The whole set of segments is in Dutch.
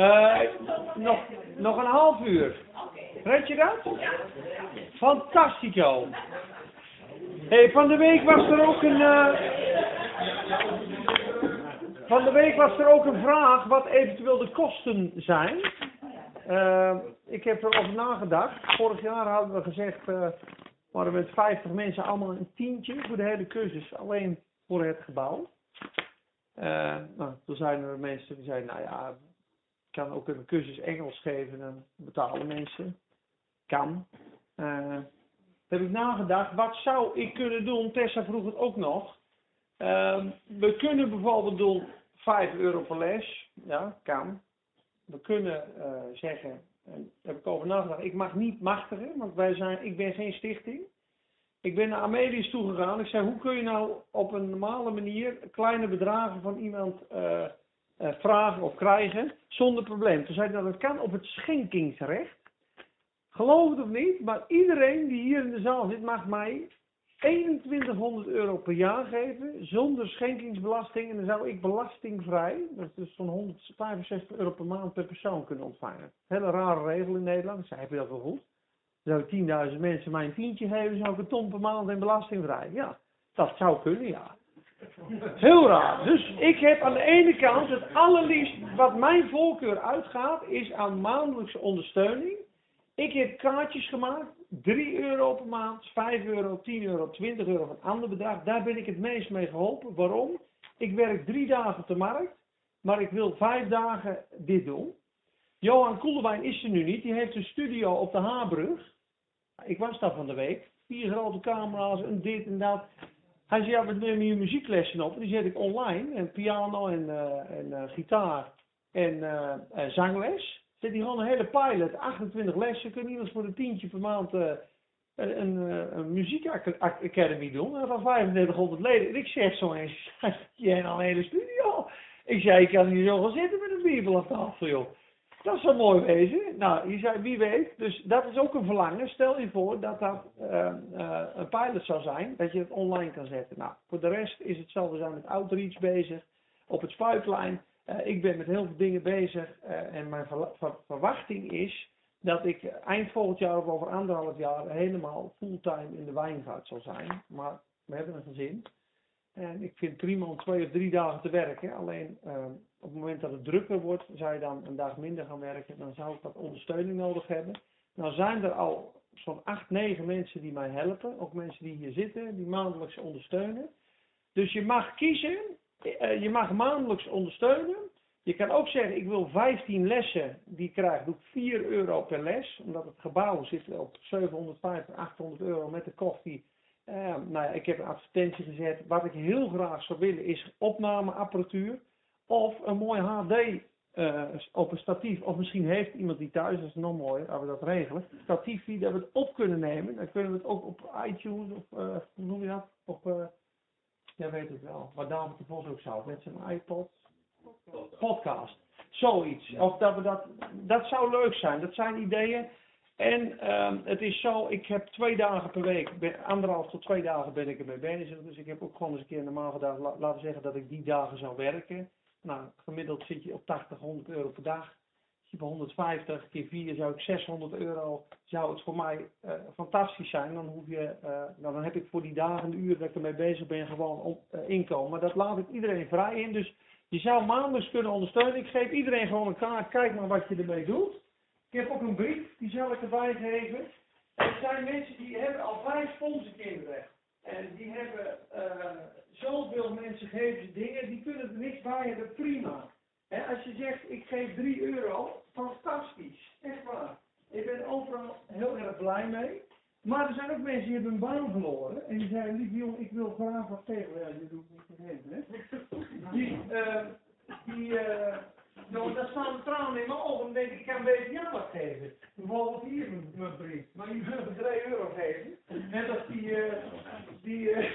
Eh, nog, nog een half uur. Red je dat? Fantastico. Hey, van de week was er ook een. eh, van de week was er ook een vraag wat eventueel de kosten zijn. Eh, ik heb erover nagedacht. Vorig jaar hadden we gezegd, eh waren met 50 mensen allemaal een tientje voor de hele cursus, alleen voor het gebouw. Nou, toen zijn er mensen die zeiden, nou ja, ik kan ook een cursus Engels geven, dan betalen mensen. Kan. Eh, toen heb ik nagedacht, wat zou ik kunnen doen? Tessa vroeg het ook nog. Ehm, we kunnen bijvoorbeeld doen 5 euro per les. Ja, kan. We kunnen eh, zeggen, en daar heb ik over nagedacht, ik mag niet machtigen, want wij zijn, ik ben geen stichting. Ik ben naar Amelius toegegaan. Ik zei, hoe kun je nou op een normale manier kleine bedragen van iemand eh, vragen of krijgen zonder probleem? Toen zei nou, dat kan op het schenkingsrecht. Geloof het of niet, maar iedereen die hier in de zaal zit mag mij 2100 euro per jaar geven zonder schenkingsbelasting. En dan zou ik belastingvrij, dat is dus zo'n 165 euro per maand per persoon kunnen ontvangen. Hele rare regel in Nederland. Heb je dat wel goed? Zou 10.000 mensen mij een tientje geven, zou ik een ton per maand en belastingvrij. Ja, dat zou kunnen, ja. Heel raar. Dus ik heb aan de ene kant het allerliefst, wat mijn voorkeur uitgaat, is aan maandelijkse ondersteuning. Ik heb kaartjes gemaakt, 3 euro per maand, 5 euro, 10 euro, 20 euro, een ander bedrag. Daar ben ik het meest mee geholpen. Waarom? Ik werk drie dagen op de markt, maar ik wil vijf dagen dit doen. Johan Koelewijn is er nu niet, die heeft een studio op de Haarbrug. Ik was daar van de week. Vier grote camera's en dit en dat. Hij zei, ja, we nemen hier muzieklessen op. Die zet ik online. En piano en, eh, en eh, gitaar en eh, zangles. Zet hij gewoon een hele pilot, 28 lessen. Kun je iemand voor een tientje per maand een, een, een muziekacademy doen. En van 3500 leden. En ik zeg zo eens, jij nou een hele studio? Ik zei, ik kan hier zo gaan zitten met een bibel op tafel, joh. Dat zou mooi wezen. Nou, je zei, wie weet. Dus dat is ook een verlangen. Stel je voor dat dat eh, eh, een pilot zou zijn, dat je het online kan zetten. Nou, voor de rest is het zijn met outreach bezig, op het spuitlijn. Eh, ik ben met heel veel dingen bezig eh, en mijn verwachting is dat ik eind volgend jaar of over anderhalf jaar helemaal fulltime in de wijngaard zal zijn. Maar we hebben een gezin. En ik vind prima om twee of drie dagen te werken. Alleen eh, op het moment dat het drukker wordt, zou je dan een dag minder gaan werken. Dan zou ik wat ondersteuning nodig hebben. Nou zijn er al zo'n acht, negen mensen die mij helpen. Ook mensen die hier zitten, die maandelijks ondersteunen. Dus je mag kiezen. eh, je mag maandelijks ondersteunen. Je kan ook zeggen, ik wil 15 lessen. Die krijg, doe ik 4 euro per les. Omdat het gebouw zit op 750, 800 euro met de koffie. Eh, nou ja, ik heb een advertentie gezet. Wat ik heel graag zou willen is opnameapparatuur. Of een mooi HD eh, op een statief. Of misschien heeft iemand die thuis, dat is nog mooier, als we dat regelen. Statief die dat we het op kunnen nemen. Dan kunnen we het ook op iTunes of eh, hoe noem je dat? Op, eh ja weet het wel. Waar David de Vos ook zou. Met zijn iPod. Podcast. Zoiets. Of dat we dat, dat zou leuk zijn. Dat zijn ideeën. En ehm, het is zo, ik heb twee dagen per week, anderhalf tot twee dagen ben ik ermee bezig. Dus ik heb ook gewoon eens een keer normaal gedaan, la- laten we zeggen dat ik die dagen zou werken. Nou, gemiddeld zit je op 80, 100 euro per dag. Zit je bij 150 keer 4 zou ik 600 euro, zou het voor mij eh, fantastisch zijn. Dan, hoef je, eh, nou, dan heb ik voor die dagen, de uren dat ik ermee bezig ben, gewoon om, eh, inkomen. Maar dat laat ik iedereen vrij in. Dus je zou maandelijks kunnen ondersteunen. Ik geef iedereen gewoon een kaart, kijk maar wat je ermee doet. Ik heb ook een brief, die zal ik erbij geven. Er zijn mensen die hebben al vijf sponsorkinderen. En die hebben zoveel mensen geven ze dingen, die kunnen er niks bij hebben, prima. Hè, als je zegt, ik geef 3 euro, fantastisch, echt waar. Ik ben overal heel erg blij mee. Maar er zijn ook mensen die hebben hun baan verloren. En die zeiden, lieve jongen, ik wil graag wat tegen. Ja, dit doe ik niet te geven, hè. Die, eh, die, eh, nou, daar staan de tranen in mijn ogen. Dan denk ik, ik kan beter jou wat geven. Bijvoorbeeld hier mijn, brief. Maar je wil me 3 euro geven. Net als die, eh, die, eh,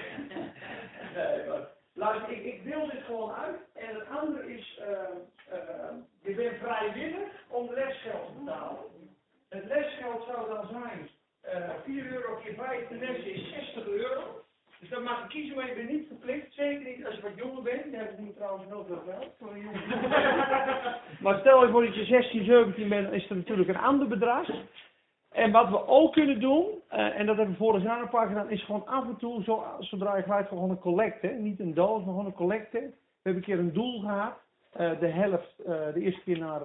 nee, maar, luister, ik, ik deel dit gewoon uit. En het andere is, eh, je bent vrijwillig om lesgeld te betalen. Het lesgeld zou dan zijn, eh 4 euro keer 5 lessen is 60 euro. Dus dan mag je kiezen, maar je bent niet verplicht. Zeker niet als je wat jonger bent. Je hebt nu trouwens heel veel geld voor een jongen. Maar stel je voor dat je 16, 17 bent, is er natuurlijk een ander bedrag. En wat we ook kunnen doen, eh, en dat hebben we vorig jaar een paar gedaan, is gewoon af en toe, zo, zodra je gelijk gewoon een collecte, niet een doos, maar gewoon een collecte. We hebben een keer een doel gehad. Eh, de helft, eh, de eerste keer naar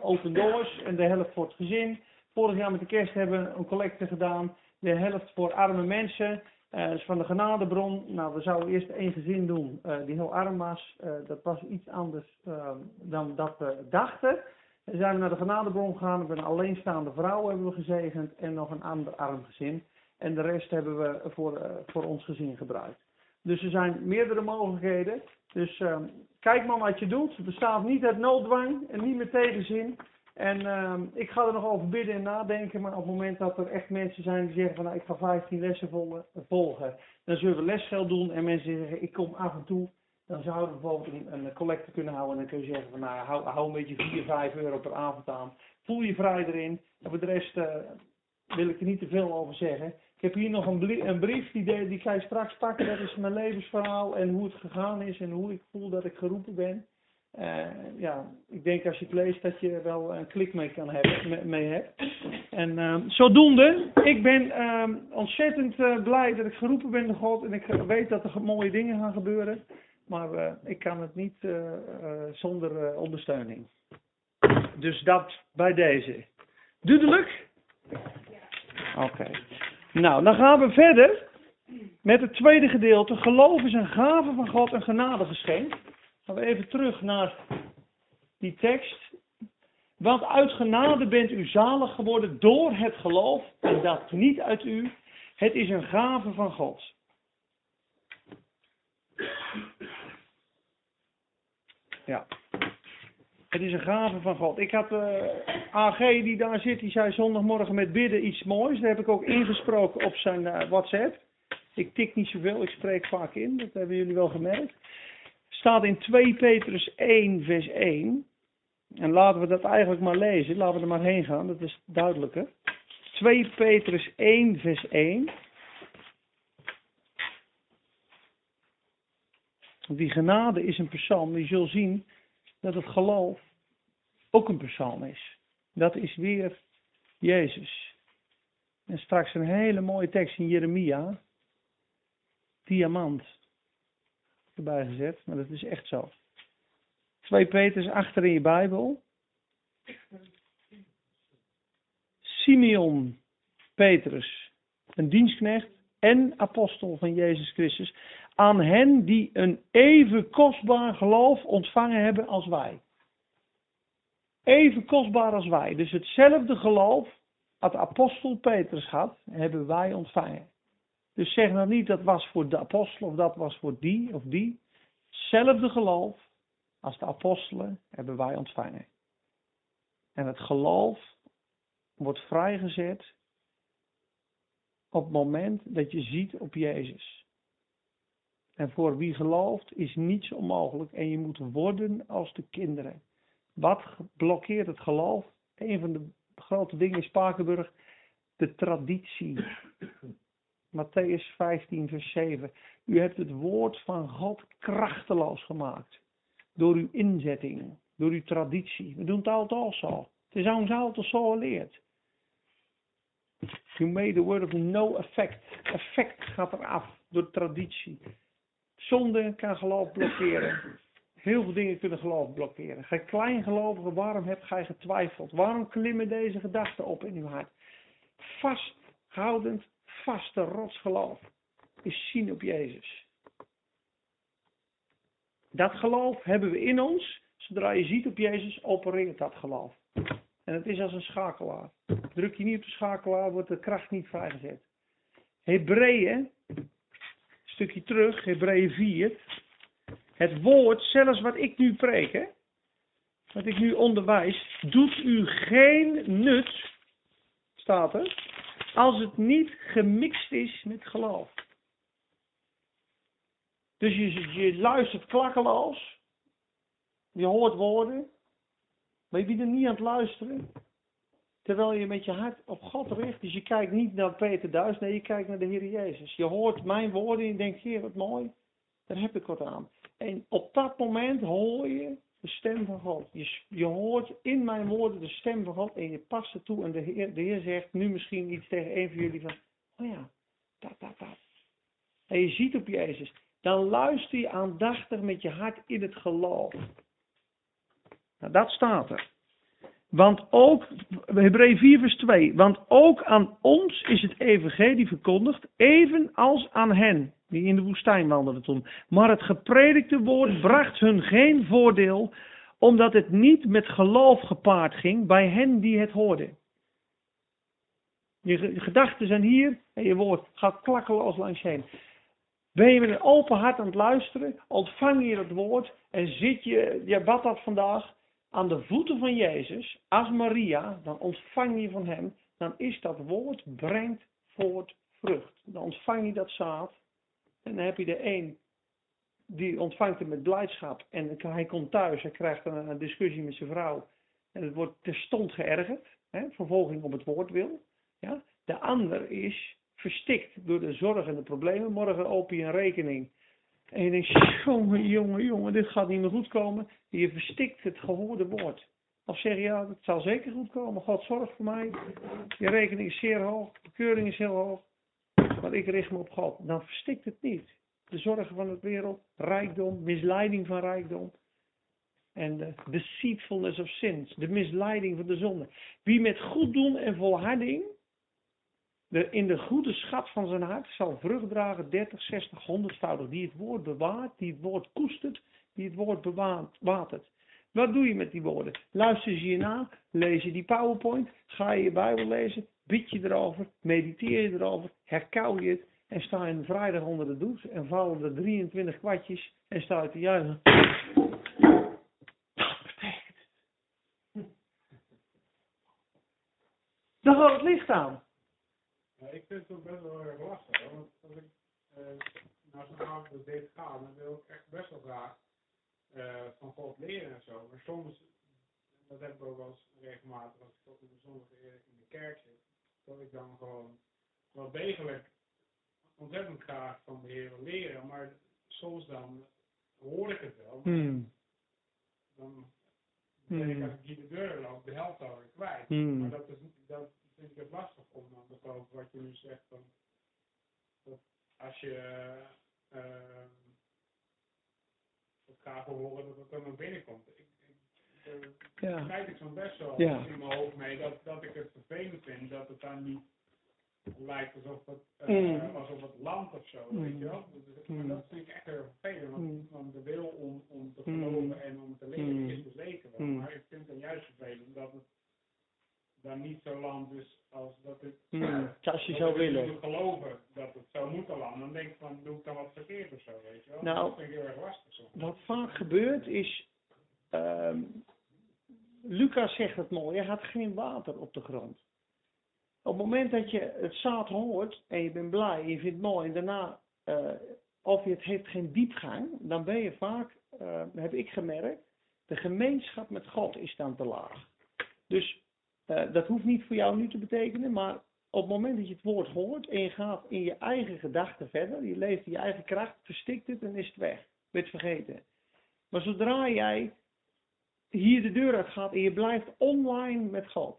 Open Doors en de helft voor het gezin. Vorig jaar met de kerst hebben we een collecte gedaan. De helft voor arme mensen. Dus van de genadebron. Nou, we zouden eerst één gezin doen die heel arm was. dat was iets anders dan dat we dachten. Dan zijn we naar de genadebron gegaan, hebben een alleenstaande vrouw hebben we gezegend en nog een ander arm gezin. En de rest hebben we voor, voor ons gezin gebruikt. Dus er zijn meerdere mogelijkheden. Dus uh, kijk maar wat je doet. Er bestaat niet uit nooddwang en niet met tegenzin. En uh, ik ga er nog over bidden en nadenken. Maar op het moment dat er echt mensen zijn die zeggen van nou, ik ga 15 lessen volgen. Dan zullen we lesgeld doen. En mensen zeggen ik kom af en toe dan zouden we bijvoorbeeld een, een collecte kunnen houden. En dan kun je zeggen van nou hou, hou een beetje 4, 5 euro per avond aan. Voel je vrij erin. En voor de rest uh, wil ik er niet te veel over zeggen. Ik heb hier nog een, een brief die, die ga je straks pakken. Dat is mijn levensverhaal en hoe het gegaan is en hoe ik voel dat ik geroepen ben. Uh, ja, ik denk als je het leest dat je wel een klik mee kan hebben, mee hebt. En uh, zodoende, ik ben uh, ontzettend uh, blij dat ik geroepen ben door God en ik weet dat er mooie dingen gaan gebeuren. Maar uh, ik kan het niet zonder ondersteuning. Dus dat bij deze. Duidelijk? Oké. Okay. Nou, dan gaan we verder met het tweede gedeelte. Geloof is een gave van God, een genadegeschenk. Gaan we even terug naar die tekst. Want uit genade bent u zalig geworden door het geloof en dat niet uit u. Het is een gave van God. Ja. Het is een gave van God. Ik had uh, eh, AG die daar zit, die zei zondagmorgen met bidden iets moois. Dat heb ik ook ingesproken op zijn uh, WhatsApp. Ik tik niet zoveel, ik spreek vaak in. Dat hebben jullie wel gemerkt. Staat in 2 Petrus 1 vers 1. En laten we dat eigenlijk maar lezen. Laten we er maar heen gaan, dat is duidelijker. 2 Petrus 1 vers 1. Die genade is een persoon. Je zult zien dat het geloof ook een persoon is. Dat is weer Jezus. En straks een hele mooie tekst in Jeremia. Diamant. Erbij gezet, maar dat is echt zo. 2 Petrus achter in je Bijbel. Simeon Petrus, een dienstknecht en apostel van Jezus Christus aan hen die een even kostbaar geloof ontvangen hebben als wij. Even kostbaar als wij. Dus hetzelfde geloof dat apostel Petrus had, hebben wij ontvangen. Dus zeg nou niet dat was voor de apostel of dat was voor die of die. Hetzelfde geloof als de apostelen hebben wij ontvangen. En het geloof wordt vrijgezet op het moment dat je ziet op Jezus. En voor wie gelooft is niets onmogelijk en je moet worden als de kinderen. Wat blokkeert het geloof? Een van de grote dingen in Spakenburg, de traditie. Matthäus 15, vers 7. U hebt het woord van God krachteloos gemaakt. Door uw inzetting, door uw traditie. We doen het altijd al zo. Het is ons altijd zo geleerd. You made the word of no effect. Effect gaat eraf door traditie. Zonde kan geloof blokkeren. Heel veel dingen kunnen geloof blokkeren. Ga je kleingelovige, waarom heb gij getwijfeld? Waarom klimmen deze gedachten op in uw hart? Vasthoudend, vaste rotsgeloof is zien op Jezus. Dat geloof hebben we in ons. Zodra je ziet op Jezus, opereert dat geloof. En het is als een schakelaar. Druk je niet op de schakelaar, wordt de kracht niet vrijgezet. Hebreeën stukje terug, Hebreeën 4. Het woord, zelfs wat ik nu preek, hè, wat ik nu onderwijs, doet u geen nut, staat er, als het niet gemixt is met geloof. Dus je, luistert klakkeloos, je hoort woorden, maar je bent er niet aan het luisteren. Terwijl je met je hart op God richt. Dus je kijkt niet naar Peter Duis, nee, je kijkt naar de Heer Jezus. Je hoort mijn woorden en je denkt, Heer, wat mooi. Daar heb ik wat aan. En op dat moment hoor je de stem van God. Je, je hoort in mijn woorden de stem van God en je past het toe. En de Heer, de Heer zegt nu misschien iets tegen een van jullie van, oh ja, dat, dat, dat. En je ziet op Jezus. Dan luister je aandachtig met je hart in het geloof. Nou, dat staat er. Want ook, Hebreeën 4 vers 2, want ook aan ons is het evangelie verkondigd, evenals aan hen die in de woestijn wandelden toen. Maar het gepredikte woord bracht hun geen voordeel, omdat het niet met geloof gepaard ging bij hen die het hoorden. Je gedachten zijn hier en je woord gaat klakkeloos langs je heen. Ben je met een open hart aan het luisteren, ontvang je het woord en zit je, je bad dat vandaag, aan de voeten van Jezus, als Maria, dan ontvang je van hem, dan is dat woord brengt voort vrucht. Dan ontvang je dat zaad en dan heb je de een die ontvangt hem met blijdschap en hij komt thuis, hij krijgt een, een discussie met zijn vrouw en het wordt terstond geërgerd, hè, vervolging op het woord wil. Ja. De ander is verstikt door de zorgen en de problemen. Morgen open je een rekening en je denkt, jongen, jongen, jongen, dit gaat niet meer goed komen. Je verstikt het gehoorde woord. Of zeg je, ja, het zal zeker goed komen. God zorgt voor mij. Je rekening is zeer hoog. De bekeuring is heel hoog. Maar ik richt me op God. Dan verstikt het niet. De zorgen van de wereld, rijkdom, misleiding van rijkdom. En de deceitfulness of sins. De misleiding van de zonde. Wie met goed doen en volharding in de goede schat van zijn hart zal vrucht dragen 30, 60, 100 voudig. Die het woord bewaart, die het woord koestert, die het woord bewaart, watert. Wat doe je met die woorden? Luister je je na, lees je die PowerPoint, ga je je Bijbel lezen, bid je erover, mediteer je erover, herkauw je het en sta je een vrijdag onder de douche en vallen er 23 kwartjes en sta je te juichen. Dat betekent. Dan gaat het licht aan. Ja, ik vind het ook best wel erg lastig. Want als ik uh, naar zo'n avond als deze ga, dan wil ik echt best wel graag uh, van God leren en zo. Maar soms, dat heb ik ook wel eens regelmatig, als ik op de zondag in de kerk zit, dat ik dan gewoon wel degelijk ontzettend graag van de Heer wil leren. Maar soms dan hoor ik het wel. Hmm. Dan ben ik als ik hier de deur loop, de helft alweer kwijt. Hmm. Maar dat is, dat, vind ik het lastig om dan te wat je nu zegt. Van, dat als je uh, het graag wil horen, dat het dan naar binnenkomt. Ik, ik, ja. kijk ik zo'n best wel ja. in mijn hoofd mee dat, dat ik het vervelend vind dat het dan niet lijkt alsof het, uh, mm. alsof het land of zo, mm. weet je wel. Dus, maar mm. dat vind ik echt heel vervelend, want, mm. want de wil om, om te geloven en om te leren is zeker wel. Maar ik vind het juist vervelend dat het dan niet zo land is als dat mm, als je zou willen. moet geloven dat het zou moeten landen. Dan denk ik van, doe ik dan wat verkeerd of zo, weet je wel. Nou, dat vind ik heel erg lastig zo. Wat vaak gebeurt is, um, Lucas zegt het mooi, er gaat geen water op de grond. Op het moment dat je het zaad hoort en je bent blij en je vindt het mooi en daarna, uh, of je het heeft geen diepgang, dan ben je vaak, uh, heb ik gemerkt, de gemeenschap met God is dan te laag. Dus uh, dat hoeft niet voor jou nu te betekenen, maar op het moment dat je het woord hoort en je gaat in je eigen gedachten verder, je leeft in je eigen kracht, verstikt het en is het weg. Werd vergeten. Maar zodra jij hier de deur uit gaat en je blijft online met God.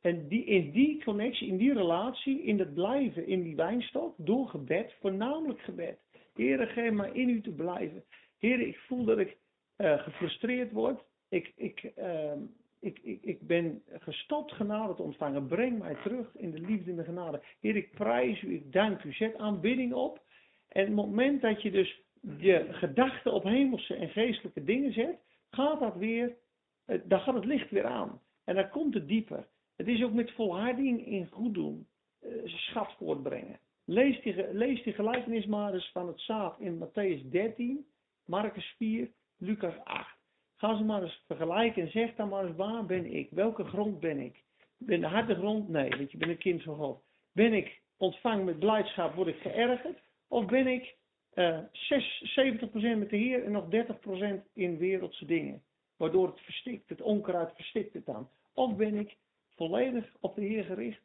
En die, in die connectie, in die relatie, in het blijven in die wijnstok, door gebed, voornamelijk gebed. Heer, geef mij in u te blijven. Heer, ik voel dat ik uh, gefrustreerd word. Ik, ik, uh, ik, ik, ik ben gestopt genade te ontvangen. Breng mij terug in de liefde en de genade. Heer, ik prijs u, ik dank u. Zet aanbidding op. En het moment dat je dus je gedachten op hemelse en geestelijke dingen zet, gaat dat weer, dan gaat het licht weer aan. En dan komt het dieper. Het is ook met volharding in goed doen, schat voortbrengen. Lees die, lees die gelijkenis maar eens van het zaad in Matthäus 13, Marcus 4, Lucas 8. Ga ze maar eens vergelijken en zeg dan maar eens waar ben ik? Welke grond ben ik? Ben de harde grond? Nee, want je bent een kind van God. Ben ik ontvang met blijdschap, word ik geërgerd? Of ben ik uh, 6, 70% met de Heer en nog 30% in wereldse dingen? Waardoor het verstikt, het onkruid verstikt het dan. Of ben ik volledig op de Heer gericht?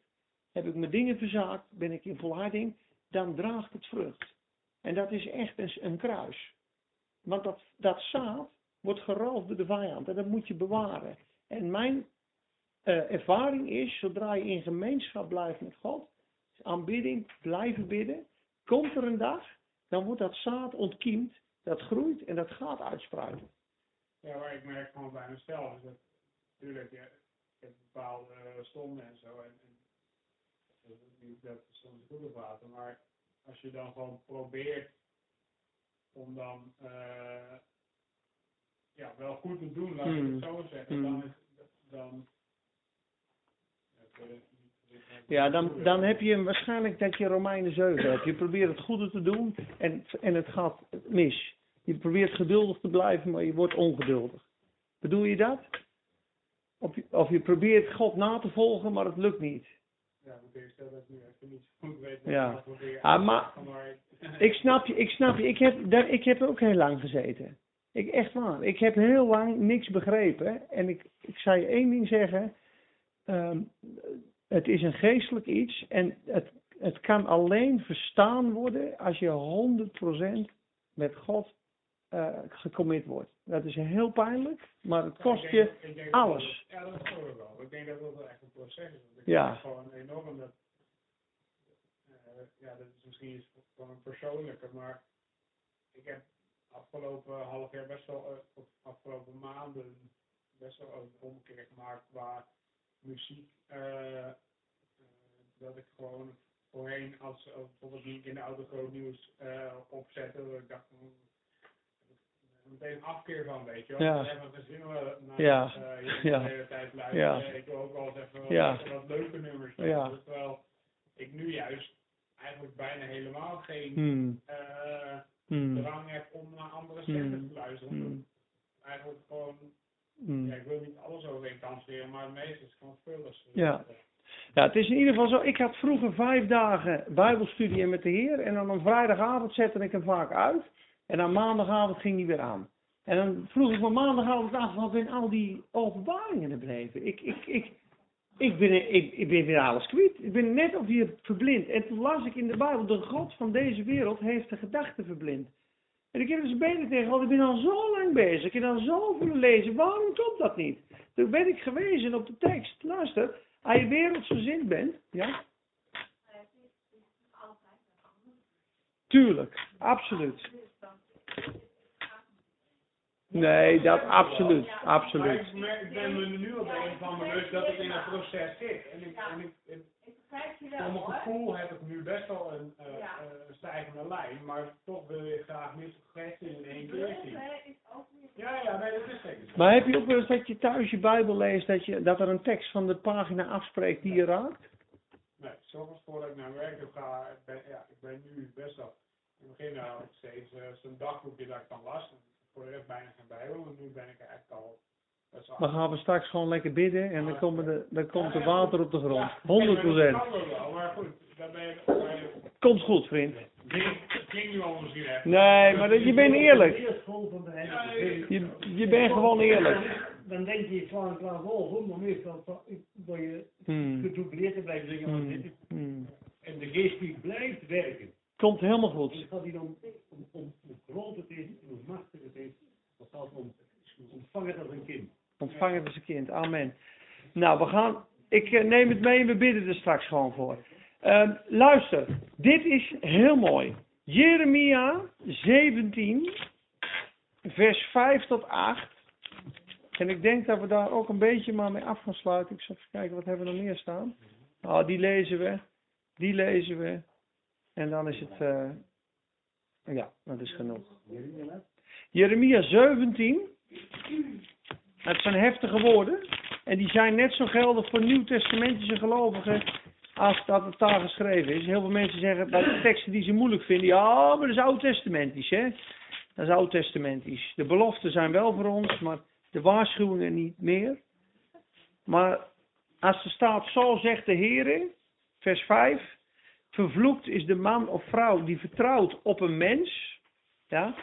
Heb ik mijn dingen verzaakt? Ben ik in volharding? Dan draagt het vrucht. En dat is echt een, een kruis. Want dat, dat zaad, wordt geroofd door de vijand. En dat moet je bewaren. En mijn eh, ervaring is, zodra je in gemeenschap blijft met God, aanbidding, blijven bidden, komt er een dag, dan wordt dat zaad ontkiemd, dat groeit en dat gaat uitspruiten. Ja, maar ik merk gewoon bij mezelf, is dat natuurlijk, ja, ik heb bepaalde uh, stonden en zo, en, en dat is niet dat soms goed praten, maar als je dan gewoon probeert om dan uh, ja, wel goed te doen, laat ik Hmm. het zo zeggen, Hmm. dan is dan Ja, dan, dan heb je waarschijnlijk dat je Romeinen 7 hebt. Je probeert het goede te doen en, en het gaat mis. Je probeert geduldig te blijven, maar je wordt ongeduldig. Bedoel je dat? Of je, of je probeert God na te volgen, maar het lukt niet. Ja, stellen dat nu even niet zo goed weet Ja. Ah, maar- Ik snap je, ik snap je. Ik heb, daar, ik heb er ook heel lang gezeten. Ik, echt waar. Ik heb heel lang niks begrepen. En ik, ik zou je één ding zeggen. Ehm, het is een geestelijk iets. En het, het kan alleen verstaan worden als je 100% met God eh gecommit wordt. Dat is heel pijnlijk. Maar het kost je denk alles. dat- ja, dat geloof ik wel. Ik denk dat dat wel echt een proces is. want Ik Ja. het gewoon enorm dat, eh, ja, dat is misschien iets van een persoonlijke, maar ik heb afgelopen half jaar best wel, of afgelopen maanden best wel een omkeer gemaakt qua muziek. Dat ik gewoon voorheen, als, als bijvoorbeeld niet in de auto groot nieuws opzette, dat ik dacht, hmm, meteen afkeer van, weet je wel. Ja. Zin om eh, naar Ja. eh, Ja. de hele tijd luisteren. Ja. Ik wil ook wel eens even wat, Ja. wat leuke nummers. Ja. Terwijl ik nu juist eigenlijk bijna helemaal geen Hmm, eh, hmm, drang heb om naar andere stemmen Hmm. te luisteren. Hmm, Eigenlijk gewoon, ja, ik wil niet alles over één kant scheren, maar het meeste is gewoon vullis. Ja. Ja, het is in ieder geval zo. Ik had vroeger vijf dagen bijbelstudie met de Heer. En dan op vrijdagavond zette ik hem vaak uit. En dan maandagavond ging hij weer aan. En dan vroeg ik van maandagavond af, wat zijn al die openbaringen gebleven? Ik, ik, ik, ik, ben, ik, ik ben weer alles kwijt. Ik ben net of je verblind. En toen las ik in de Bijbel, de God van deze wereld heeft de gedachten verblind. En ik heb dus beter tegen God, ik ben al zo lang bezig. Ik heb al zoveel lezen. Waarom klopt dat niet? Toen ben ik gewezen op de tekst. Luister, als je wereldsgezind bent, ja? Tuurlijk, absoluut. Nee, dat absoluut, Maar absoluut. ik, ben me nu al een van bewust dat ik in een proces zit. En ik, en ik, en voor mijn gevoel heb ik nu best wel een, eh, Ja. eh, een stijgende lijn, maar toch wil je graag niet progressie in één keer zien. Ja, ja, nee, dat is. Maar heb je ook wel eens dat je thuis je Bijbel leest, dat, je, dat er een tekst van de pagina afspreekt die je raakt? Nee, soms voordat ik naar werk ga, ik ben, ja, ik ben nu best wel. In het begin had ik steeds eh, zo'n dagboekje dat ik dan las. En voor de rest bijna geen bijbel, en nu ben ik eigenlijk al best wel. Dan gaan we straks gewoon lekker bidden en dan, komen de, dan komt er water op de grond. Ja, 100 Dat kan ook wel, maar goed, dan ben je. dan ben je- Komt goed, vriend. Nee, maar dat- je bent eerlijk. Je, je bent gewoon eerlijk. Dan denk je, ik sla een klaar over, maar meestal word je Hmm. gedubleerd en blijft zeggen, want dit Hmm. Hmm. en de geest die blijft werken. Komt helemaal goed. het gaat niet om, om, om hoe groot het is, en hoe machtig het is, het gaat om ontvang het als een kind. Ontvang het als een kind. Amen. Nou, we gaan. Ik eh, neem het mee en we bidden er straks gewoon voor. Ehm, luister, dit is heel mooi. Jeremia 17, vers 5 tot 8. En ik denk dat we daar ook een beetje maar mee af gaan sluiten. Ik zal even kijken, wat hebben we nog meer staan? Oh, die lezen we. Die lezen we. En dan is het. eh, ja, dat is genoeg. Jeremia 17. Het zijn heftige woorden. En die zijn net zo geldig voor nieuwtestamentische gelovigen als dat het daar geschreven is. Heel veel mensen zeggen bij de teksten die ze moeilijk vinden. Ja, maar dat is oud-testamentisch, hè. Dat is oud-testamentisch. De beloften zijn wel voor ons, maar de waarschuwingen niet meer. Maar als er staat, zo zegt de Heer, vers 5. Vervloekt is de man of vrouw die vertrouwt op een mens. Ja,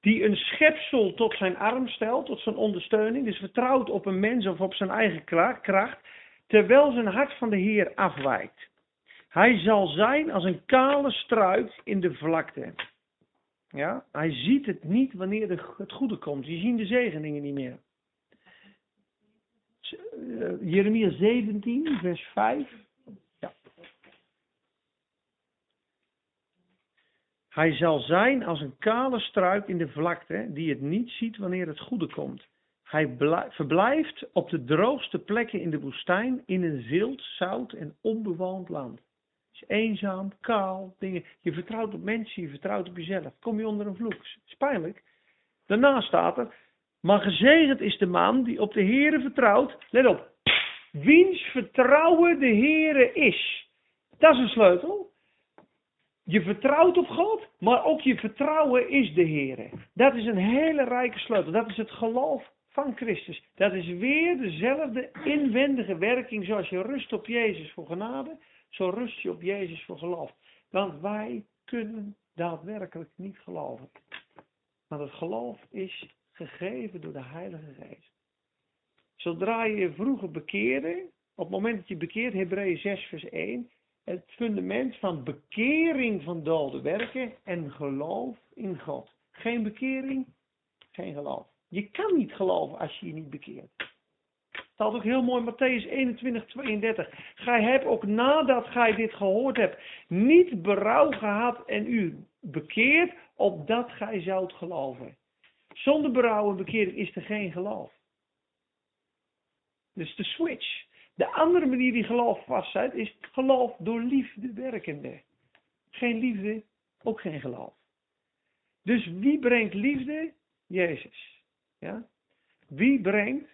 die een schepsel tot zijn arm stelt, tot zijn ondersteuning, dus vertrouwt op een mens of op zijn eigen kra- kracht, terwijl zijn hart van de Heer afwijkt. Hij zal zijn als een kale struik in de vlakte. Ja, hij ziet het niet wanneer het goede komt. Je ziet de zegeningen niet meer. Eh, Jeremia 17, vers 5. Ja. Hij zal zijn als een kale struik in de vlakte, die het niet ziet wanneer het goede komt. Hij blij- verblijft op de droogste plekken in de woestijn, in een zilt, zout en onbewoond land. Het is eenzaam, kaal, dingen. Je vertrouwt op mensen, je vertrouwt op jezelf. Kom je onder een vloek. Is pijnlijk. Daarna staat er, maar gezegend is de man die op de Heere vertrouwt. Let op, wiens vertrouwen de Heere is. Dat is een sleutel. Je vertrouwt op God, maar ook je vertrouwen is de Heere. Dat is een hele rijke sleutel. Dat is het geloof van Christus. Dat is weer dezelfde inwendige werking zoals je rust op Jezus voor genade, zo rust je op Jezus voor geloof. Want wij kunnen daadwerkelijk niet geloven. Maar het geloof is gegeven door de Heilige Geest. Zodra je je vroeger bekeerde, op het moment dat je bekeert, Hebreeën 6 vers 1, het fundament van bekering van dode werken en geloof in God. Geen bekering, geen geloof. Je kan niet geloven als je je niet bekeert. Het staat ook heel mooi Matthäus 21, 32. Gij hebt ook nadat gij dit gehoord hebt, niet berouw gehad en u bekeerd, opdat gij zoudt geloven. Zonder berouw en bekering is er geen geloof. Dus de switch. De andere manier die geloof vastzet is geloof door liefde werkende. Geen liefde, ook geen geloof. Dus wie brengt liefde? Jezus. Ja? Wie brengt,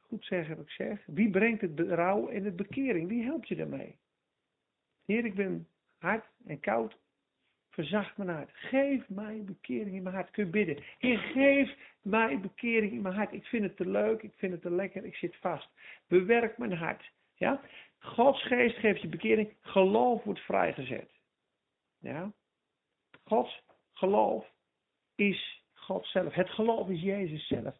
goed zeggen wat ik zeg, wie brengt het berouw en het bekering? Wie helpt je daarmee? Heer, ik ben hard en koud. Verzacht mijn hart. Geef mij bekering in mijn hart. Kun je bidden. Heer, geef mij bekering in mijn hart. Ik vind het te leuk. Ik vind het te lekker. Ik zit vast. Bewerk mijn hart. Ja? Gods geest geeft je bekering. Geloof wordt vrijgezet. Ja? Gods geloof is God zelf. Het geloof is Jezus zelf.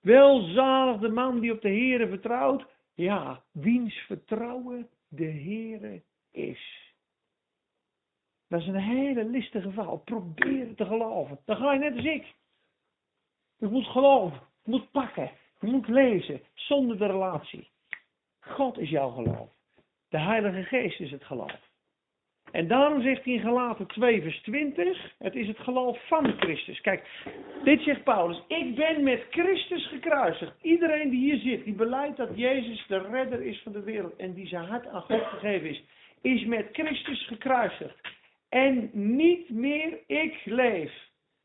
Welzalig de man die op de Heere vertrouwt. Ja, wiens vertrouwen de Heere is. Dat is een hele listige verhaal. Probeer te geloven. Dan ga je net als ik. Je moet geloven. Je moet pakken. Je moet lezen. Zonder de relatie. God is jouw geloof. De Heilige Geest is het geloof. En daarom zegt hij in Galaten 2 vers 20. Het is het geloof van Christus. Kijk, dit zegt Paulus. Ik ben met Christus gekruisigd. Iedereen die hier zit. Die beleidt dat Jezus de redder is van de wereld. En die zijn hart aan God gegeven is. Is met Christus gekruisigd. En niet meer ik leef,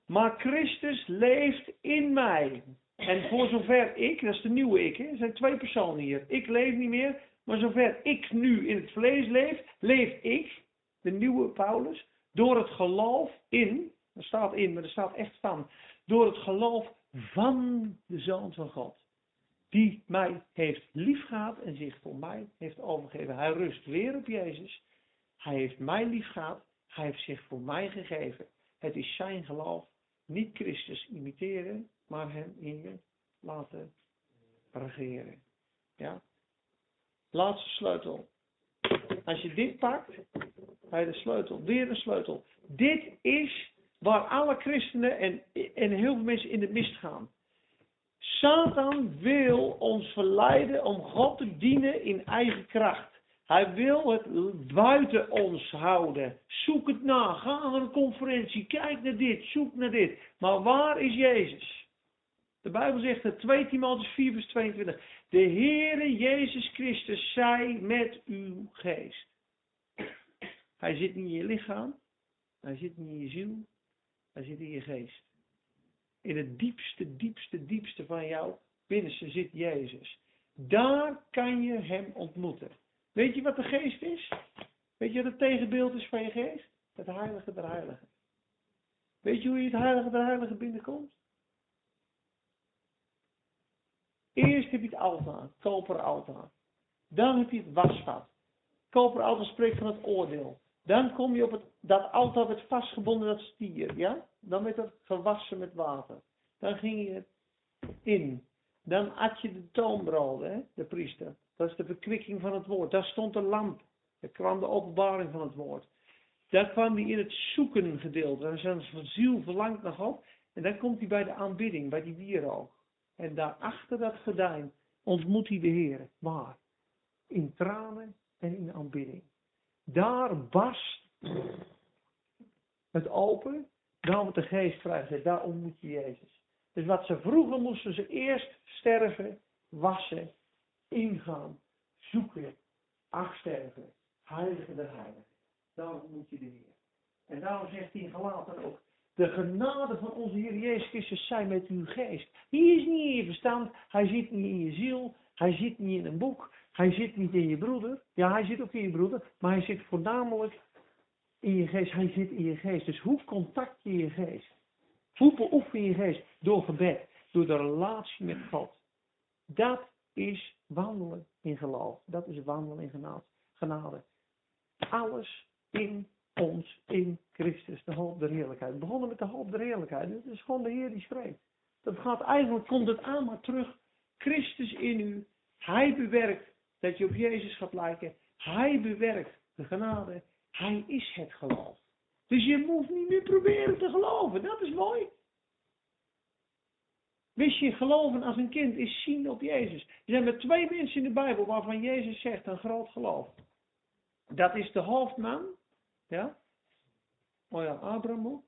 maar Christus leeft in mij. En voor zover ik, dat is de nieuwe ik, er zijn twee personen hier. Ik leef niet meer, maar zover ik nu in het vlees leef, leef ik, de nieuwe Paulus, door het geloof in, er staat in, maar er staat echt van, door het geloof van de Zoon van God. Die mij heeft liefgehad en zich voor mij heeft overgegeven. Hij rust weer op Jezus. Hij heeft mij liefgehad. Hij heeft zich voor mij gegeven. Het is zijn geloof. Niet Christus imiteren, maar hem in je laten regeren. Ja? Laatste sleutel. Als je dit pakt, bij de sleutel, weer een sleutel. Dit is waar alle christenen en, en heel veel mensen in de mist gaan. Satan wil ons verleiden om God te dienen in eigen kracht. Hij wil het buiten ons houden. Zoek het na. Ga naar een conferentie. Kijk naar dit. Zoek naar dit. Maar waar is Jezus? De Bijbel zegt het 2 Timotheus 4 vers 22. De Heere Jezus Christus zij met uw geest. Hij zit niet in je lichaam. Hij zit niet in je ziel. Hij zit in je geest. In het diepste, diepste, diepste van jouw binnenste zit Jezus. Daar kan je hem ontmoeten. Weet je wat de geest is? Weet je wat het tegenbeeld is van je geest? Het heilige der heiligen. Weet je hoe je het heilige der heiligen binnenkomt? Eerst heb je het altaar, koperen altaar. Dan heb je het wasvat. Koperen altaar spreekt van het oordeel. Dan kom je op het, dat altaar werd vastgebonden, dat stier, ja? Dan werd dat gewassen met water. Dan ging je in. Dan at je de toonbroden, hè, de priester. Dat is de verkwikking van het woord. Daar stond de lamp. Er kwam de openbaring van het woord. Daar kwam hij in het zoeken gedeelte. En zijn ziel verlangt naar God. En dan komt hij bij de aanbidding, bij die wierook. En daar achter dat gordijn ontmoet hij de Heer. Waar? In tranen en in aanbidding. Daar barst het open. Daar wordt de geest vrijgezet. Daar ontmoet je Jezus. Dus wat ze vroegen moesten ze eerst sterven, wassen, ingaan, zoeken, afsterven. Heilige de heilige. Daar ontmoet je de Heer. En daarom zegt hij in Galaten ook. De genade van onze Heer Jezus Christus zij met uw geest. Die is niet in je verstand. Hij zit niet in je ziel. Hij zit niet in een boek. Hij zit niet in je broeder. Ja, hij zit ook in je broeder. Maar hij zit voornamelijk in je geest. Hij zit in je geest. Dus hoe contact je je geest? Hoe beoefen je je geest? Door gebed. Door de relatie met God. Dat is wandelen in geloof. Dat is wandelen in genade. Alles in ons, in Christus, de hoop der heerlijkheid. We begonnen met de hoop der heerlijkheid. Het is gewoon de Heer die spreekt. Dat gaat eigenlijk, komt het aan maar terug. Christus in u. Hij bewerkt dat je op Jezus gaat lijken. Hij bewerkt de genade. Hij is het geloof. Dus je moet niet meer proberen te geloven. Dat is mooi. Wist je, geloven als een kind is zien op Jezus. Er zijn maar twee mensen in de Bijbel waarvan Jezus zegt een groot geloof. Dat is de hoofdman. Ja. Oh ja, Abraham.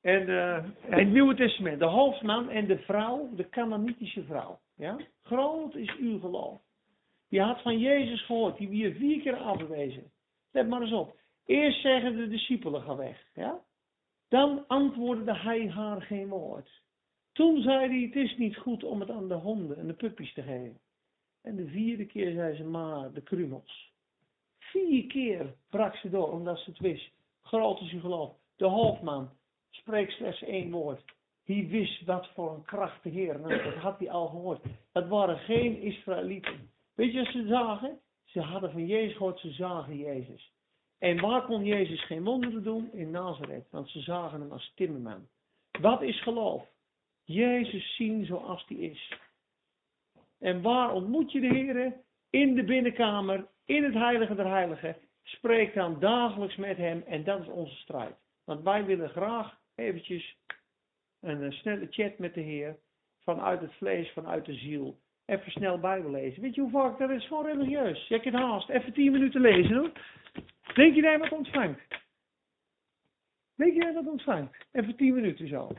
En uh, het Nieuwe Testament. De hoofdman en de vrouw, de Canaanitische vrouw. Ja. Groot is uw geloof. Je had van Jezus gehoord, die weer vier keer afgewezen. Let maar eens op. Eerst zeggen de discipelen, ga weg. Ja? Dan antwoordde hij haar geen woord. Toen zei hij, het is niet goed om het aan de honden en de puppies te geven. En de vierde keer zei ze, maar de krumels. Vier keer brak ze door, omdat ze het wist. Groot is geloof. De hoofdman spreekt slechts één woord. Hij wist wat voor een kracht de Heer. Dat had hij al gehoord. Dat waren geen Israëlieten. Weet je wat ze zagen? Ze hadden van Jezus gehoord, ze zagen Jezus. En waar kon Jezus geen wonderen doen? In Nazareth. Want ze zagen hem als timmerman. Wat is geloof? Jezus zien zoals hij is. En waar ontmoet je de Heer? In de binnenkamer, in het heilige der heiligen. Spreek dan dagelijks met hem en dat is onze strijd. Want wij willen graag eventjes een, een snelle chat met de Heer. Vanuit het vlees, vanuit de ziel. Even snel Bijbel lezen. Weet je hoe vaak dat is? Gewoon religieus. Je kunt haast. Even tien minuten lezen hoor. Denk je dat wat ontvangt? Denk je dat wat ontvangt? Even tien minuten zo.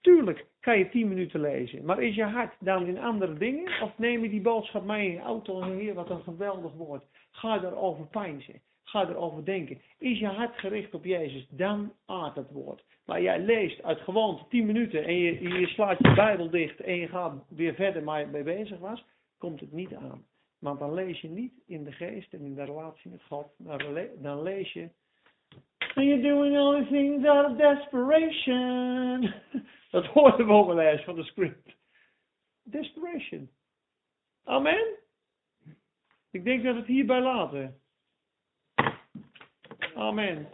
Tuurlijk kan je tien minuten lezen. Maar is je hart dan in andere dingen? Of neem je die boodschap mee in je auto en heer, wat een geweldig woord. Ga erover pijnzen. Ga erover denken. Is je hart gericht op Jezus, dan aardt het woord. Maar jij leest uit gewoonte tien minuten en je, je slaat je Bijbel dicht en je gaat weer verder waar je mee bezig was, komt het niet aan. Want dan lees je niet in de geest en in de relatie met God. Dan lees je. And doing all things out of desperation. Dat hoorden we ook van de script. Desperation. Amen. Ik denk dat we het hierbij laten. Amen.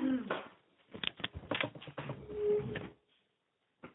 Hmm.